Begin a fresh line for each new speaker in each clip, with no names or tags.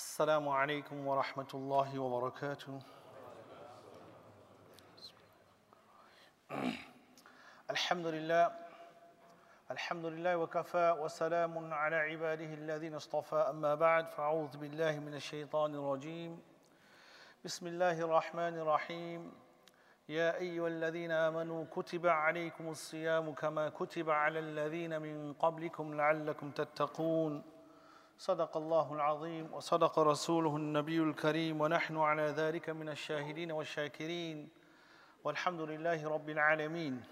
السلام عليكم ورحمة الله وبركاته. الحمد لله الحمد لله وكفى وسلام على عباده الذين اصطفى. أما بعد فأعوذ بالله من الشيطان الرجيم. بسم الله الرحمن الرحيم. يا أيها الذين آمنوا كتب عليكم الصيام كما كتب على الذين من قبلكم لعلكم تتقون. صدق الله العظيم وصدق رسوله النبي الكريم ونحن على ذلك من الشاهدين والشاكرين والحمد لله رب العالمين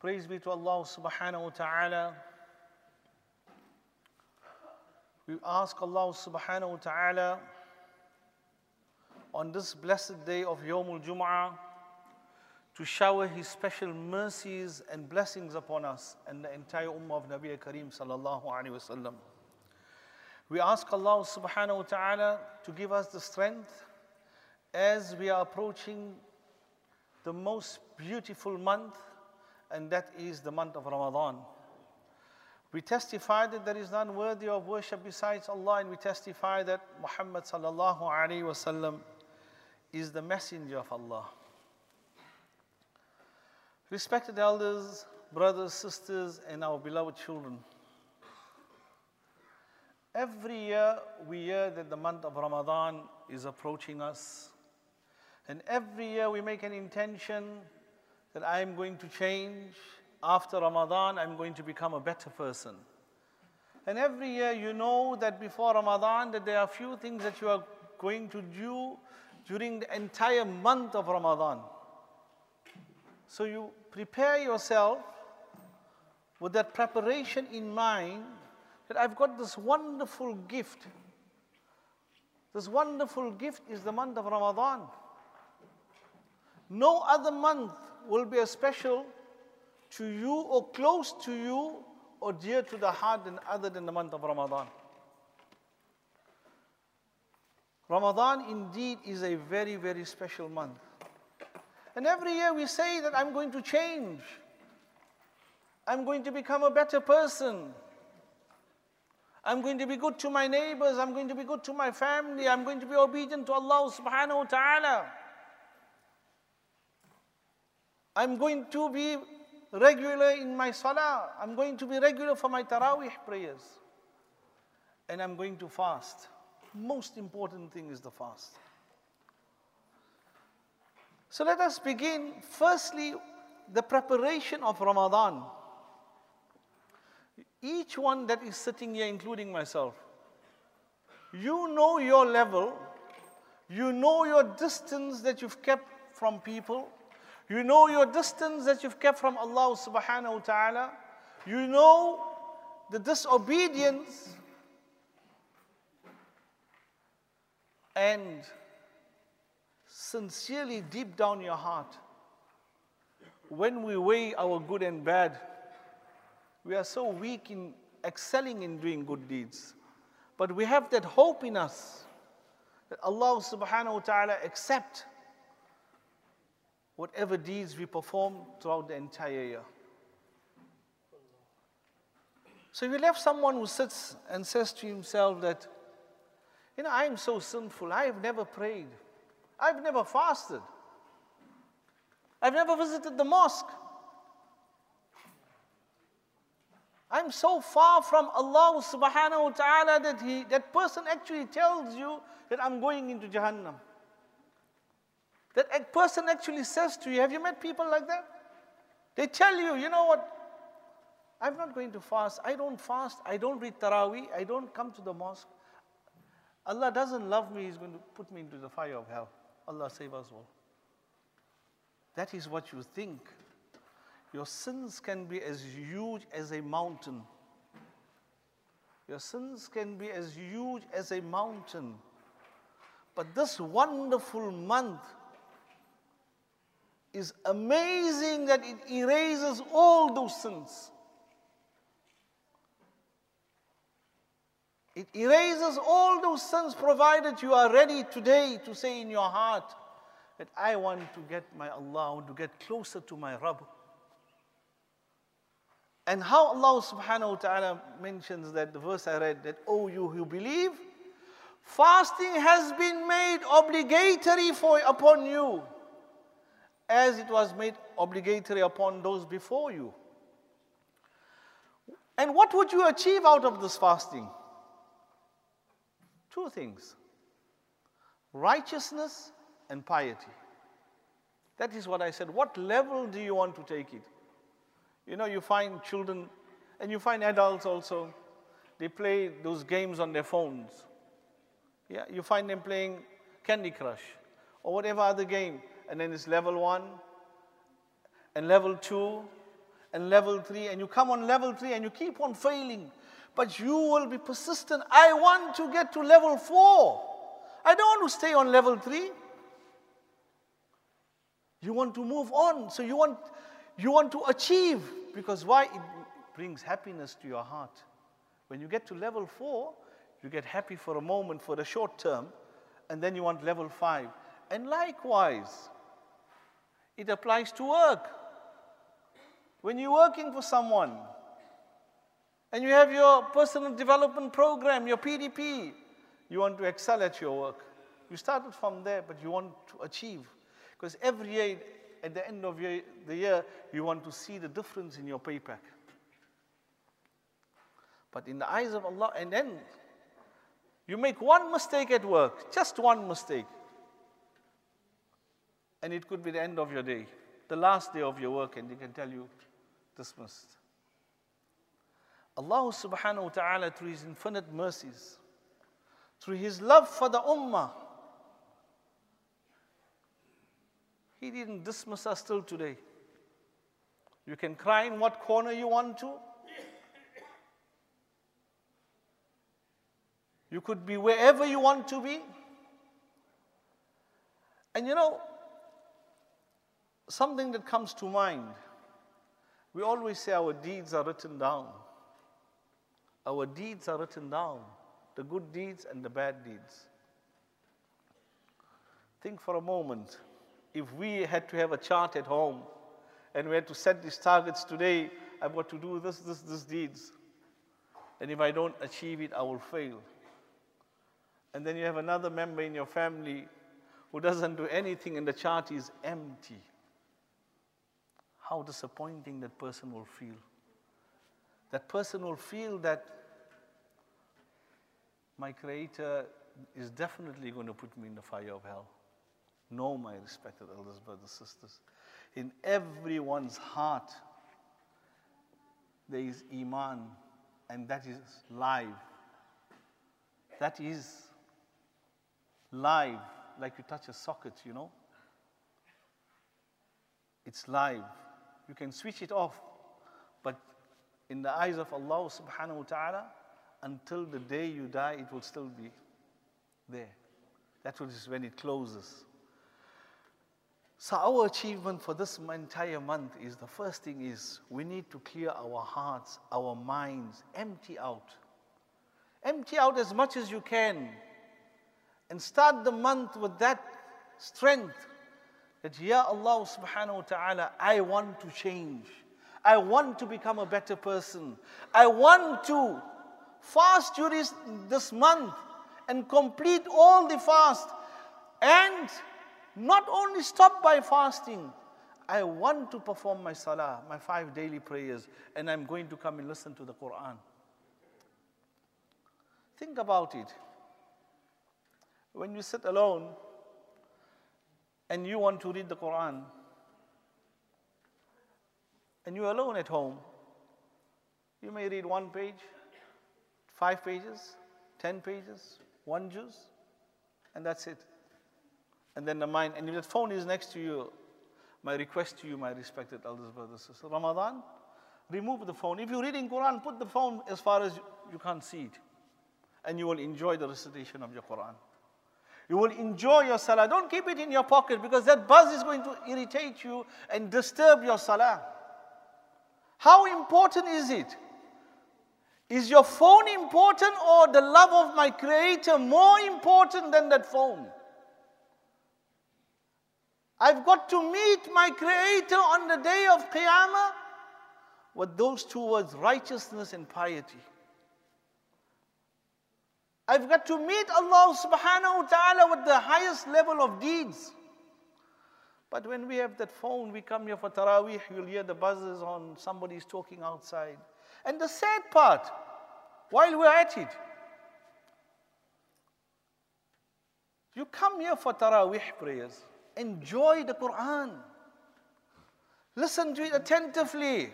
Praise be to Allah subhanahu wa ta'ala. We ask Allah subhanahu wa ta'ala on this blessed day of Yawmul Jum'ah to shower His special mercies and blessings upon us and the entire Ummah of Nabi Kareem sallallahu alayhi wasallam. We ask Allah subhanahu wa ta'ala to give us the strength as we are approaching the most beautiful month and that is the month of Ramadan. We testify that there is none worthy of worship besides Allah, and we testify that Muhammad sallallahu alaihi wasallam is the messenger of Allah. Respected elders, brothers, sisters, and our beloved children. Every year we hear that the month of Ramadan is approaching us. And every year we make an intention that I am going to change. After Ramadan, I'm going to become a better person. And every year you know that before Ramadan that there are few things that you are going to do during the entire month of Ramadan. So you prepare yourself with that preparation in mind that I've got this wonderful gift. This wonderful gift is the month of Ramadan. No other month will be as special to you or close to you or dear to the heart than other than the month of Ramadan. Ramadan indeed is a very, very special month. And every year we say that I'm going to change. I'm going to become a better person. I'm going to be good to my neighbors. I'm going to be good to my family. I'm going to be obedient to Allah subhanahu wa ta'ala. I'm going to be regular in my salah. I'm going to be regular for my tarawih prayers. And I'm going to fast. Most important thing is the fast. So let us begin. Firstly, the preparation of Ramadan. Each one that is sitting here, including myself, you know your level, you know your distance that you've kept from people, you know your distance that you've kept from Allah subhanahu wa ta'ala, you know the disobedience and sincerely deep down your heart, when we weigh our good and bad, we are so weak in excelling in doing good deeds. But we have that hope in us that Allah subhanahu wa ta'ala accept whatever deeds we perform throughout the entire year. So if you left someone who sits and says to himself that, you know, I am so sinful, I have never prayed, I've never fasted, I've never visited the mosque. I'm so far from Allah subhanahu wa ta'ala that he, that person actually tells you that I'm going into Jahannam. That person actually says to you, have you met people like that? They tell you, you know what? I'm not going to fast. I don't fast. I don't read Taraweeh. I don't come to the mosque. Allah doesn't love me. He's going to put me into the fire of hell. Allah save us all. That is what you think. Your sins can be as huge as a mountain. Your sins can be as huge as a mountain. But this wonderful month is amazing that it erases all those sins. It erases all those sins provided you are ready today to say in your heart that I want to get my Allah, I want to get closer to my Rabb. And how Allah subhanahu wa ta'ala mentions that the verse I read that, oh, you who believe, fasting has been made obligatory for, upon you as it was made obligatory upon those before you. And what would you achieve out of this fasting? Two things righteousness and piety. That is what I said. What level do you want to take it? You know, you find children and you find adults also, they play those games on their phones. Yeah, you find them playing Candy Crush or whatever other game. And then it's level one and level two and level three. And you come on level three and you keep on failing. But you will be persistent. I want to get to level four. I don't want to stay on level three. You want to move on. So you want, you want to achieve. Because why? It brings happiness to your heart. When you get to level four, you get happy for a moment, for the short term, and then you want level five. And likewise, it applies to work. When you're working for someone and you have your personal development program, your PDP, you want to excel at your work. You started from there, but you want to achieve. Because every year, at the end of the year, you want to see the difference in your payback. But in the eyes of Allah, and then you make one mistake at work, just one mistake, and it could be the end of your day, the last day of your work, and they can tell you dismissed. Allah subhanahu wa ta'ala, through His infinite mercies, through His love for the Ummah, He didn't dismiss us till today. You can cry in what corner you want to. You could be wherever you want to be. And you know, something that comes to mind we always say our deeds are written down. Our deeds are written down the good deeds and the bad deeds. Think for a moment if we had to have a chart at home and we had to set these targets today, I've got to do this, this, this deeds. And if I don't achieve it, I will fail. And then you have another member in your family who doesn't do anything and the chart is empty how disappointing that person will feel. That person will feel that my Creator is definitely going to put me in the fire of hell. No, my respected elders, brothers, sisters. In everyone's heart, there is Iman, and that is live. That is live, like you touch a socket, you know? It's live. You can switch it off. But in the eyes of Allah subhanahu wa ta'ala, until the day you die, it will still be there. That is when it closes. So our achievement for this entire month is the first thing is we need to clear our hearts, our minds, empty out. Empty out as much as you can. And start the month with that strength that, Ya Allah subhanahu wa ta'ala, I want to change. I want to become a better person. I want to fast during this month and complete all the fast. And not only stop by fasting, I want to perform my salah, my five daily prayers, and I'm going to come and listen to the Quran. Think about it. When you sit alone, and you want to read the Quran, and you're alone at home, you may read one page, five pages, ten pages, one juz, and that's it. And then the mind, and if the phone is next to you, my request to you, my respected elders, brothers, sisters, Ramadan, remove the phone. If you're reading Quran, put the phone as far as you can't see it, and you will enjoy the recitation of your Quran. You will enjoy your salah. Don't keep it in your pocket because that buzz is going to irritate you and disturb your salah. How important is it? Is your phone important or the love of my Creator more important than that phone? I've got to meet my Creator on the day of Qiyamah. with those two words righteousness and piety. I've got to meet Allah subhanahu wa ta'ala with the highest level of deeds. But when we have that phone, we come here for Taraweeh, you'll hear the buzzers on, somebody's talking outside. And the sad part, while we're at it, you come here for Taraweeh prayers, enjoy the Quran, listen to it attentively.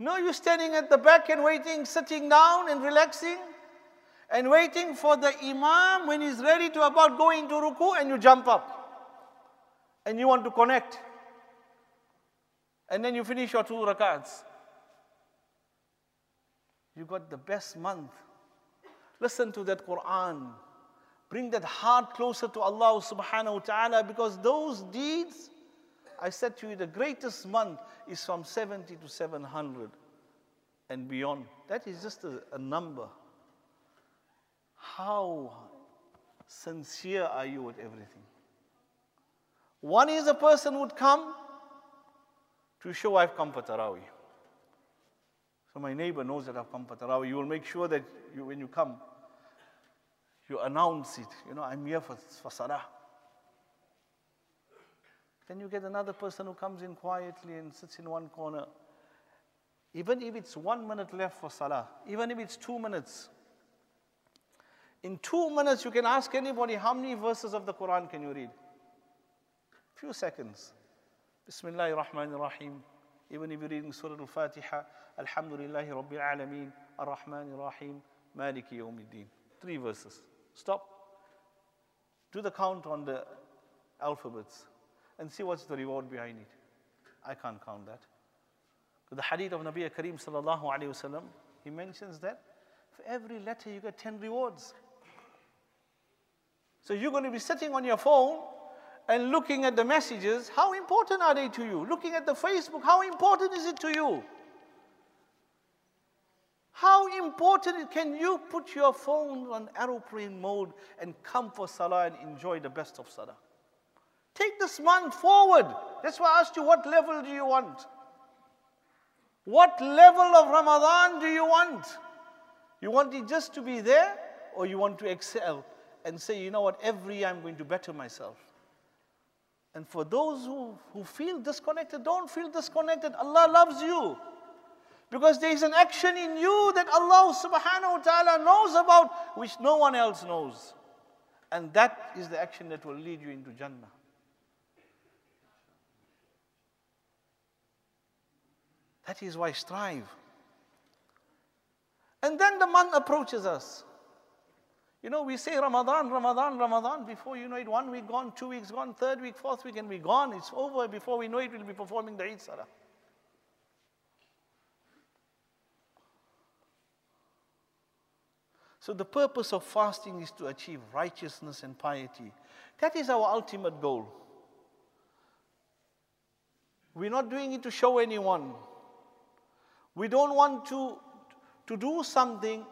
No, you're standing at the back and waiting, sitting down and relaxing, and waiting for the Imam when he's ready to about go into ruku, and you jump up. And you want to connect. And then you finish your two rakats. You got the best month. Listen to that Quran. Bring that heart closer to Allah subhanahu wa ta'ala because those deeds I said to you, the greatest month is from 70 to 700 and beyond. That is just a, a number. How sincere are you with everything? One is a person would come to show I've come for Taraweeh. So my neighbor knows that I've come for Tarawih. You will make sure that you, when you come, you announce it. You know, I'm here for, for Salah. Then you get another person who comes in quietly and sits in one corner. Even if it's one minute left for salah, even if it's two minutes, in two minutes you can ask anybody how many verses of the Quran can you read? Few seconds. Bismillah ar-Rahman ar-Rahim. Even if you're reading Surah Al-Fatiha, Alhamdulillahi Rabbil Alameen, Ar-Rahman ar-Rahim, Maliki Yawmiddin. Three verses. Stop. Do the count on the alphabets and see what's the reward behind it. I can't count that. The hadith of Nabi Kareem sallallahu wasallam, he mentions that for every letter you get 10 rewards. So you're going to be sitting on your phone and looking at the messages. How important are they to you? Looking at the Facebook, how important is it to you? How important can you put your phone on aeroplane mode and come for salah and enjoy the best of salah? Take this month forward. That's why I asked you, what level do you want? What level of Ramadan do you want? You want it just to be there, or you want to excel and say, you know what, every year I'm going to better myself? And for those who, who feel disconnected, don't feel disconnected. Allah loves you. Because there is an action in you that Allah subhanahu wa ta'ala knows about, which no one else knows. And that is the action that will lead you into Jannah. That is why strive. And then the month approaches us. You know, we say Ramadan, Ramadan, Ramadan. Before you know it, one week gone, two weeks gone, third week, fourth week, and we're gone. It's over. Before we know it, we'll be performing the Eid Salah. So, the purpose of fasting is to achieve righteousness and piety. That is our ultimate goal. We're not doing it to show anyone. We don't want to, to do something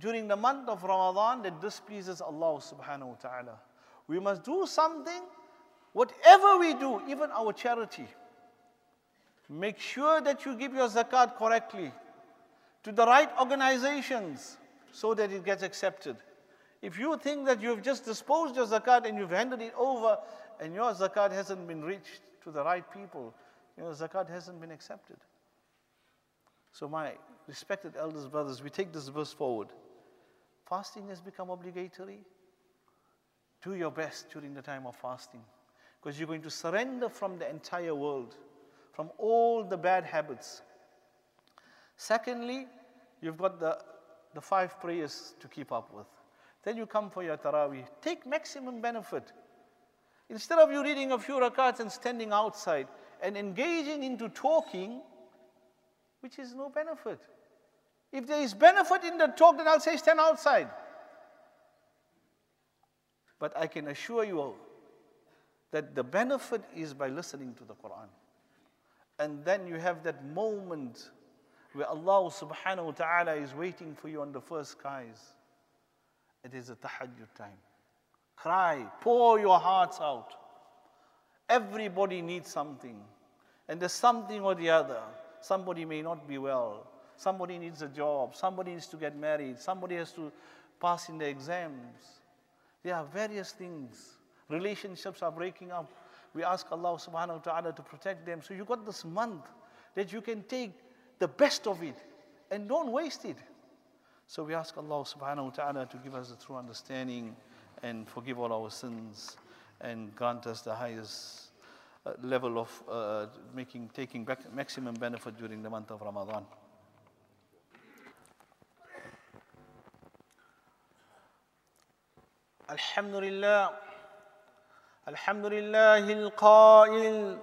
during the month of Ramadan that displeases Allah subhanahu wa ta'ala. We must do something, whatever we do, even our charity. Make sure that you give your zakat correctly to the right organizations so that it gets accepted. If you think that you've just disposed your zakat and you've handed it over and your zakat hasn't been reached to the right people, your zakat hasn't been accepted. So, my respected elders, brothers, we take this verse forward. Fasting has become obligatory. Do your best during the time of fasting because you're going to surrender from the entire world, from all the bad habits. Secondly, you've got the, the five prayers to keep up with. Then you come for your taraweeh. Take maximum benefit. Instead of you reading a few rakats and standing outside and engaging into talking, which is no benefit. If there is benefit in the talk, then I'll say stand outside. But I can assure you all that the benefit is by listening to the Quran. And then you have that moment where Allah subhanahu wa ta'ala is waiting for you on the first skies. It is a tahajjud time. Cry, pour your hearts out. Everybody needs something. And there's something or the other. somebody may not be well, somebody needs a job, somebody needs to get married, somebody has to pass in the exams. There are various things. Relationships are breaking up. We ask Allah subhanahu wa ta'ala to protect them. So you got this month that you can take the best of it and don't waste it. So we ask Allah subhanahu wa ta'ala to give us a true understanding and forgive all our sins and grant us the highest uh, level of uh, making, taking back maximum benefit during the month of Ramadan. الحمد لله الحمد لله القائل.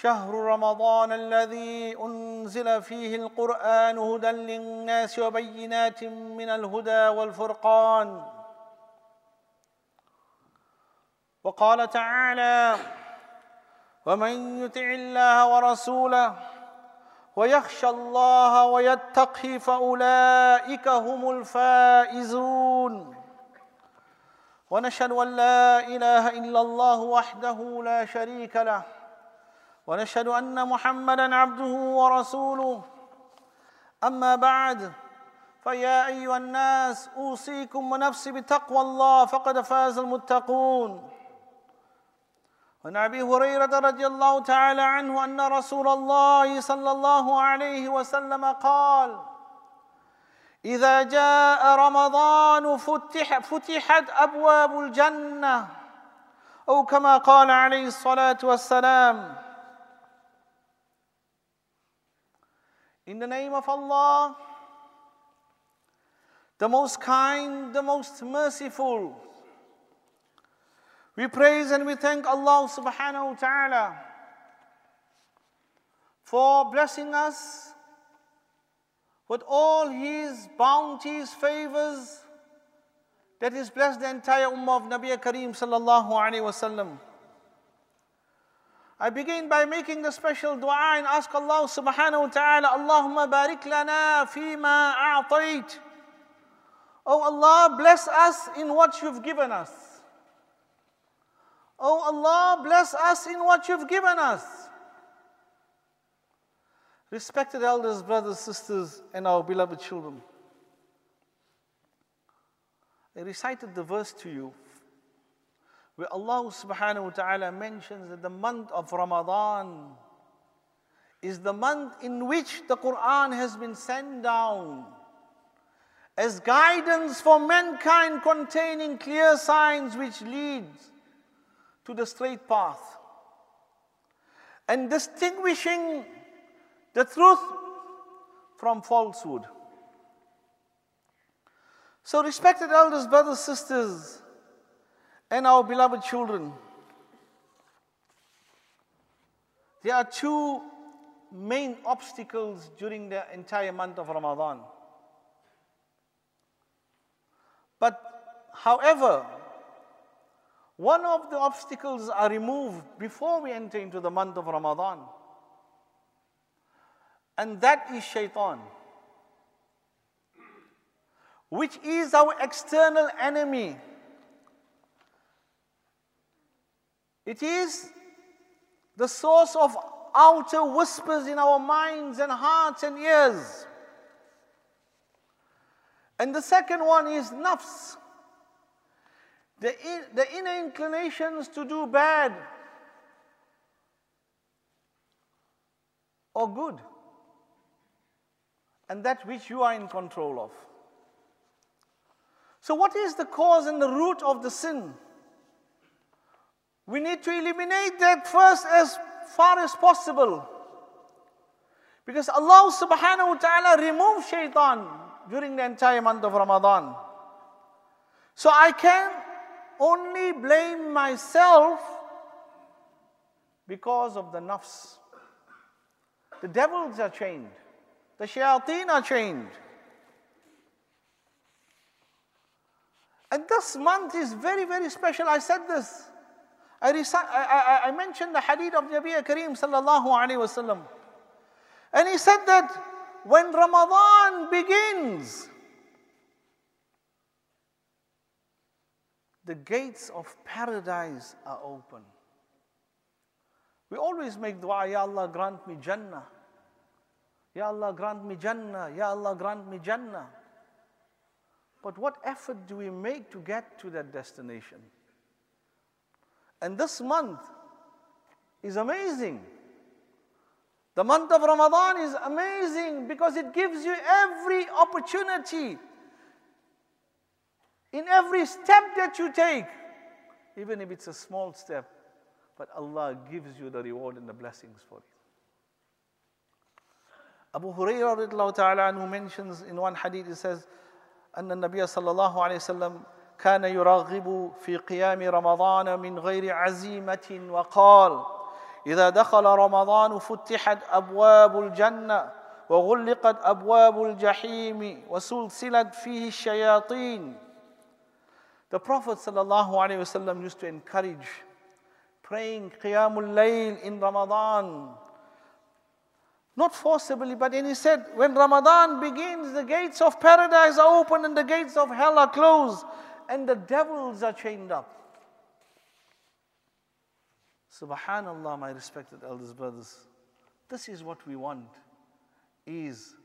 شهر رمضان الذي أنزل فيه القرآن هدى للناس وبينات من الهدى والفرقان. وقال تعالى ومن يطع الله ورسوله ويخشى الله ويتقي فأولئك هم الفائزون. ونشهد أن لا إله إلا الله وحده لا شريك له. ونشهد أن محمدا عبده ورسوله. أما بعد فيا أيها الناس أوصيكم ونفسي بتقوى الله فقد فاز المتقون. وعن أبي هريرة رضي الله تعالى عنه أن رسول الله صلى الله عليه وسلم قال اذا جاء رمضان فتح فتحت ابواب الجنه أو كما قال عليه الصلاه والسلام In the name of Allah, the most kind, the most merciful, we praise and we thank Allah subhanahu wa ta'ala for blessing us with all His bounties, favors, that He's blessed the entire Ummah of Nabi Kareem sallallahu wasallam. I begin by making the special dua and ask Allah subhanahu wa ta'ala, Allahumma barik lana fima a'tayt. Oh Allah, bless us in what you've given us. Oh Allah, bless us in what you've given us. Respected elders, brothers, sisters, and our beloved children. I recited the verse to you where Allah subhanahu wa ta'ala mentions that the month of Ramadan is the month in which the Quran has been sent down as guidance for mankind containing clear signs which lead to the straight path and distinguishing the truth from falsehood. So, respected elders, brothers, sisters, and our beloved children, there are two main obstacles during the entire month of Ramadan. But, however, one of the obstacles are removed before we enter into the month of Ramadan. And that is shaitan, which is our external enemy. It is the source of outer whispers in our minds and hearts and ears. And the second one is nafs, the, in, the inner inclinations to do bad or good, and that which you are in control of. So, what is the cause and the root of the sin? We need to eliminate that first as far as possible. Because Allah subhanahu wa ta'ala removed shaitan during the entire month of Ramadan. So I can only blame myself because of the nafs. The devils are chained, the shayateen are chained. And this month is very, very special. I said this. I, I, I, I mentioned the hadith of Nabi Kareem sallallahu alayhi wasallam. And he said that when Ramadan begins, the gates of paradise are open. We always make dua, Ya Allah, grant me Jannah. Ya Allah, grant me Jannah. Ya Allah, grant me Jannah. But what effort do we make to get to that destination? And this month is amazing. The month of Ramadan is amazing because it gives you every opportunity in every step that you take, even if it's a small step, but Allah gives you the reward and the blessings for it. Abu Hurairah ta'ala anhu mentions in one hadith, he says, أن النبي صلى الله عليه وسلم كان يرغب في قيام رمضان من غير عزيمة وقال إذا دخل رمضان فتحت أبواب الجنة وغلقت أبواب الجحيم وسلسلت فيه الشياطين The Prophet ﷺ used to encourage praying Qiyamul Layl in Ramadan. not forcibly, but then he said, when Ramadan begins, the gates of paradise are open and the gates of hell are closed, and the devils are chained up. Subhanallah, my respected elders, brothers. This is what we want, is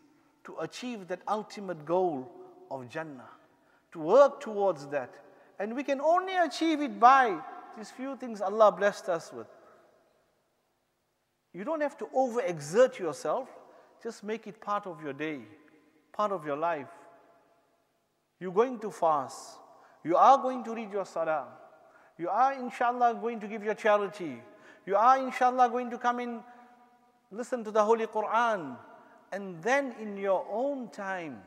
to achieve that ultimate goal of Jannah, to work towards that. And we can only achieve it by these few things Allah blessed us with. You don't have to overexert yourself, just make it part of your day, part of your life. You're going to fast, you are going to read your salah, you are inshallah going to give your charity, you are inshallah going to come in, listen to the Holy Quran, and then in your own time,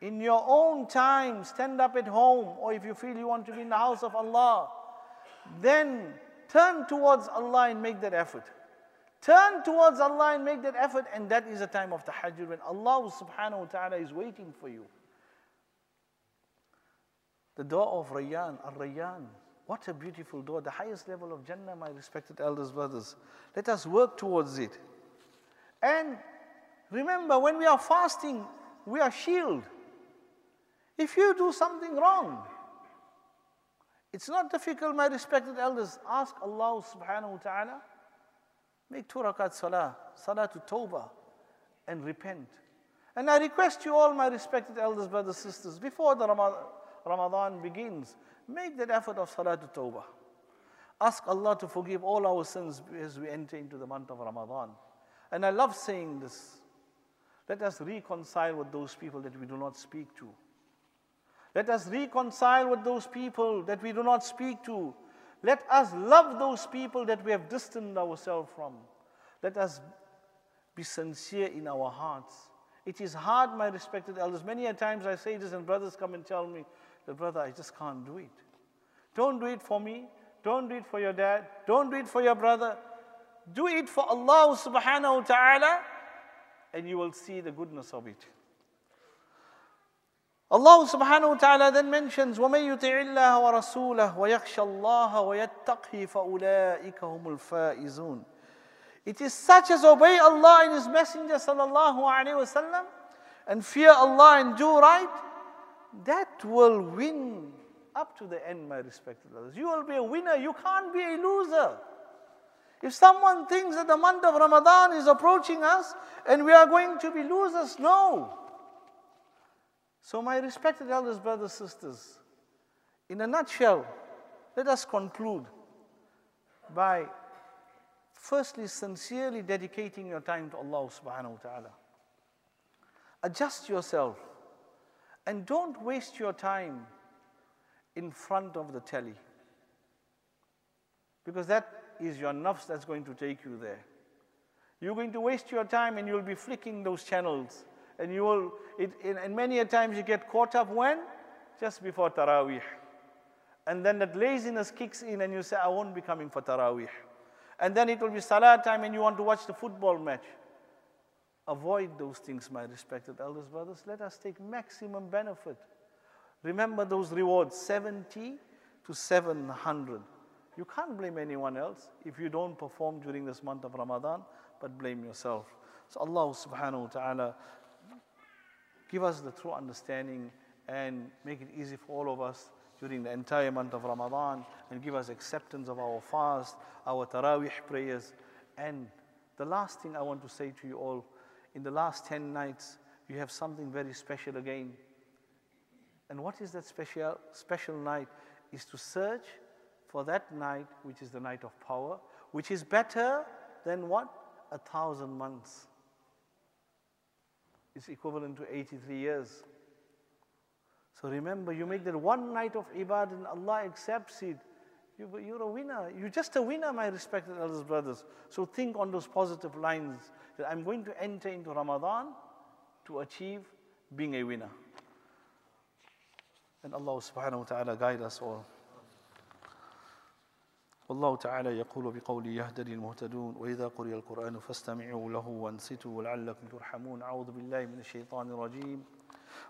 in your own time, stand up at home, or if you feel you want to be in the house of Allah, then turn towards Allah and make that effort. Turn towards Allah and make that effort, and that is a time of tahajjud when Allah subhanahu wa ta'ala is waiting for you. The door of Rayyan, Ar Rayyan. What a beautiful door, the highest level of Jannah, my respected elders, brothers. Let us work towards it. And remember, when we are fasting, we are shielded. If you do something wrong, it's not difficult, my respected elders. Ask Allah subhanahu wa ta'ala. Make two rakat salah, salah to tawbah, and repent. And I request you all, my respected elders, brothers, sisters, before the Ramadan begins, make that effort of salah to tawbah. Ask Allah to forgive all our sins as we enter into the month of Ramadan. And I love saying this. Let us reconcile with those people that we do not speak to. Let us reconcile with those people that we do not speak to. Let us love those people that we have distanced ourselves from. Let us be sincere in our hearts. It is hard, my respected elders. Many a times I say this, and brothers come and tell me, that brother, I just can't do it. Don't do it for me. Don't do it for your dad. Don't do it for your brother. Do it for Allah subhanahu wa ta'ala, and you will see the goodness of it. Allah subhanahu wa ta'ala then mentions وَمَن يُطِعِ اللَّهَ وَرَسُولَهُ وَيَخْشَى اللَّهَ وَيَتَّقْهِ فَأُولَٰئِكَ هُمُ الْفَائِزُونَ It is such as obey Allah and His Messenger sallallahu alayhi wasallam and fear Allah and do right, that will win up to the end, my respected brothers. You will be a winner, you can't be a loser. If someone thinks that the month of Ramadan is approaching us and we are going to be losers, no. So, my respected elders, brothers, sisters, in a nutshell, let us conclude by firstly sincerely dedicating your time to Allah subhanahu wa ta'ala. Adjust yourself and don't waste your time in front of the telly. Because that is your nafs that's going to take you there. You're going to waste your time and you'll be flicking those channels and you will, it, and many a times you get caught up when? Just before Taraweeh. And then that laziness kicks in and you say, I won't be coming for Taraweeh. And then it will be Salah time and you want to watch the football match. Avoid those things, my respected elders, brothers. Let us take maximum benefit. Remember those rewards 70 to 700. You can't blame anyone else if you don't perform during this month of Ramadan, but blame yourself. So Allah subhanahu wa ta'ala give us the true understanding and make it easy for all of us during the entire month of Ramadan and give us acceptance of our fast, our Taraweeh prayers. And the last thing I want to say to you all in the last 10 nights, you have something very special again. And what is that special, special night? Is to search for that night, which is the night of power, which is better than what? A thousand months. It's equivalent to 83 years. So remember, you make that one night of ibadah and Allah accepts it. You, are a winner. You're just a winner, my respected elders, brothers. So think on those positive lines that I'm going to enter into Ramadan to achieve being a winner. And Allah subhanahu wa ta'ala guide us all. والله تعالى يقول بقوله يهتدي المهتدون وإذا قرئ القرآن فاستمعوا له وانصتوا لعلكم ترحمون. أعوذ بالله من الشيطان الرجيم.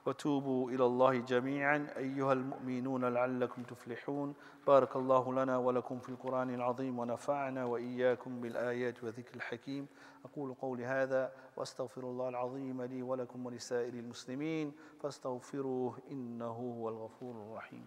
وتوبوا إلى الله جميعا. أيها المؤمنون لعلكم تفلحون. بارك الله لنا ولكم في القرآن العظيم ونفعنا وإياكم بالآيات وذكر الحكيم. أقول قولي هذا وأستغفر الله العظيم لي ولكم ولسائر المسلمين. فاستغفروه إنه هو الغفور الرحيم.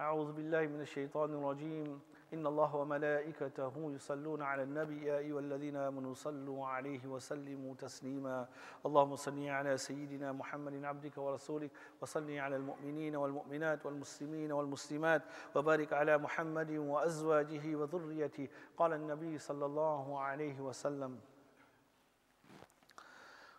أعوذ بالله من الشيطان الرجيم. إن الله وملائكته يصلون على النبي يا أيها الذين آمنوا صلوا عليه وسلموا تسليما. اللهم صل على سيدنا محمد عبدك ورسولك وصل على المؤمنين والمؤمنات والمسلمين والمسلمات وبارك على محمد وأزواجه وذريته. قال النبي صلى الله عليه وسلم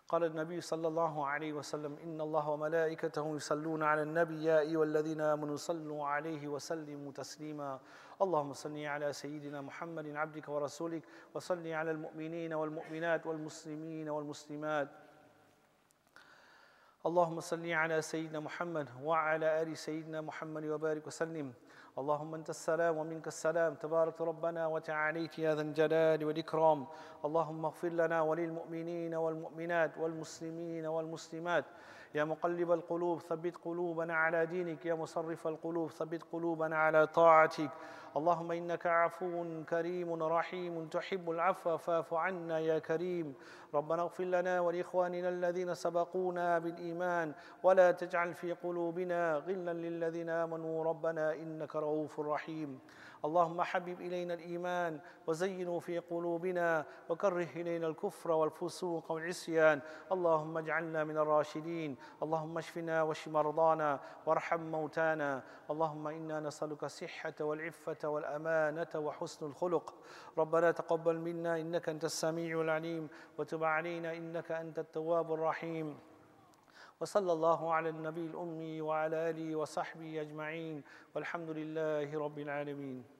قال النبي صلى الله عليه وسلم إن الله وملائكته يصلون على النبي يا أيها الذين آمنوا صلوا عليه وسلموا تسليما. اللهم صل على سيدنا محمد عبدك ورسولك وصل على المؤمنين والمؤمنات والمسلمين والمسلمات. اللهم صل على سيدنا محمد وعلى آل سيدنا محمد وبارك وسلم. اللهم أنت السلام ومنك السلام. تبارك ربنا وتعاليت يا ذا الجلال والإكرام. اللهم اغفر لنا وللمؤمنين والمؤمنات والمسلمين والمسلمات. يا مقلب القلوب ثبت قلوبنا على دينك. يا مصرف القلوب ثبت قلوبنا على طاعتك. اللهم إنك عفو كريم رحيم. تحب العفو فاعف عنا يا كريم. ربنا اغفر لنا ولإخواننا الذين سبقونا بالإيمان. ولا تجعل في قلوبنا غلا للذين آمنوا. ربنا إنك رؤوف رحيم. اللهم حبب إلينا الإيمان وزينه في قلوبنا وكره إلينا الكفر والفسوق والعصيان. اللهم اجعلنا من الراشدين. اللهم اشفنا واشف مرضانا وارحم موتانا. اللهم إنا نسألك الصحة والعفة والأمانة وحسن الخلق. ربنا تقبل منا إنك أنت السميع العليم. وتب علينا إنك أنت التواب الرحيم. وصلى الله على النبي الأمي وعلى آله وصحبه أجمعين والحمد لله رب العالمين.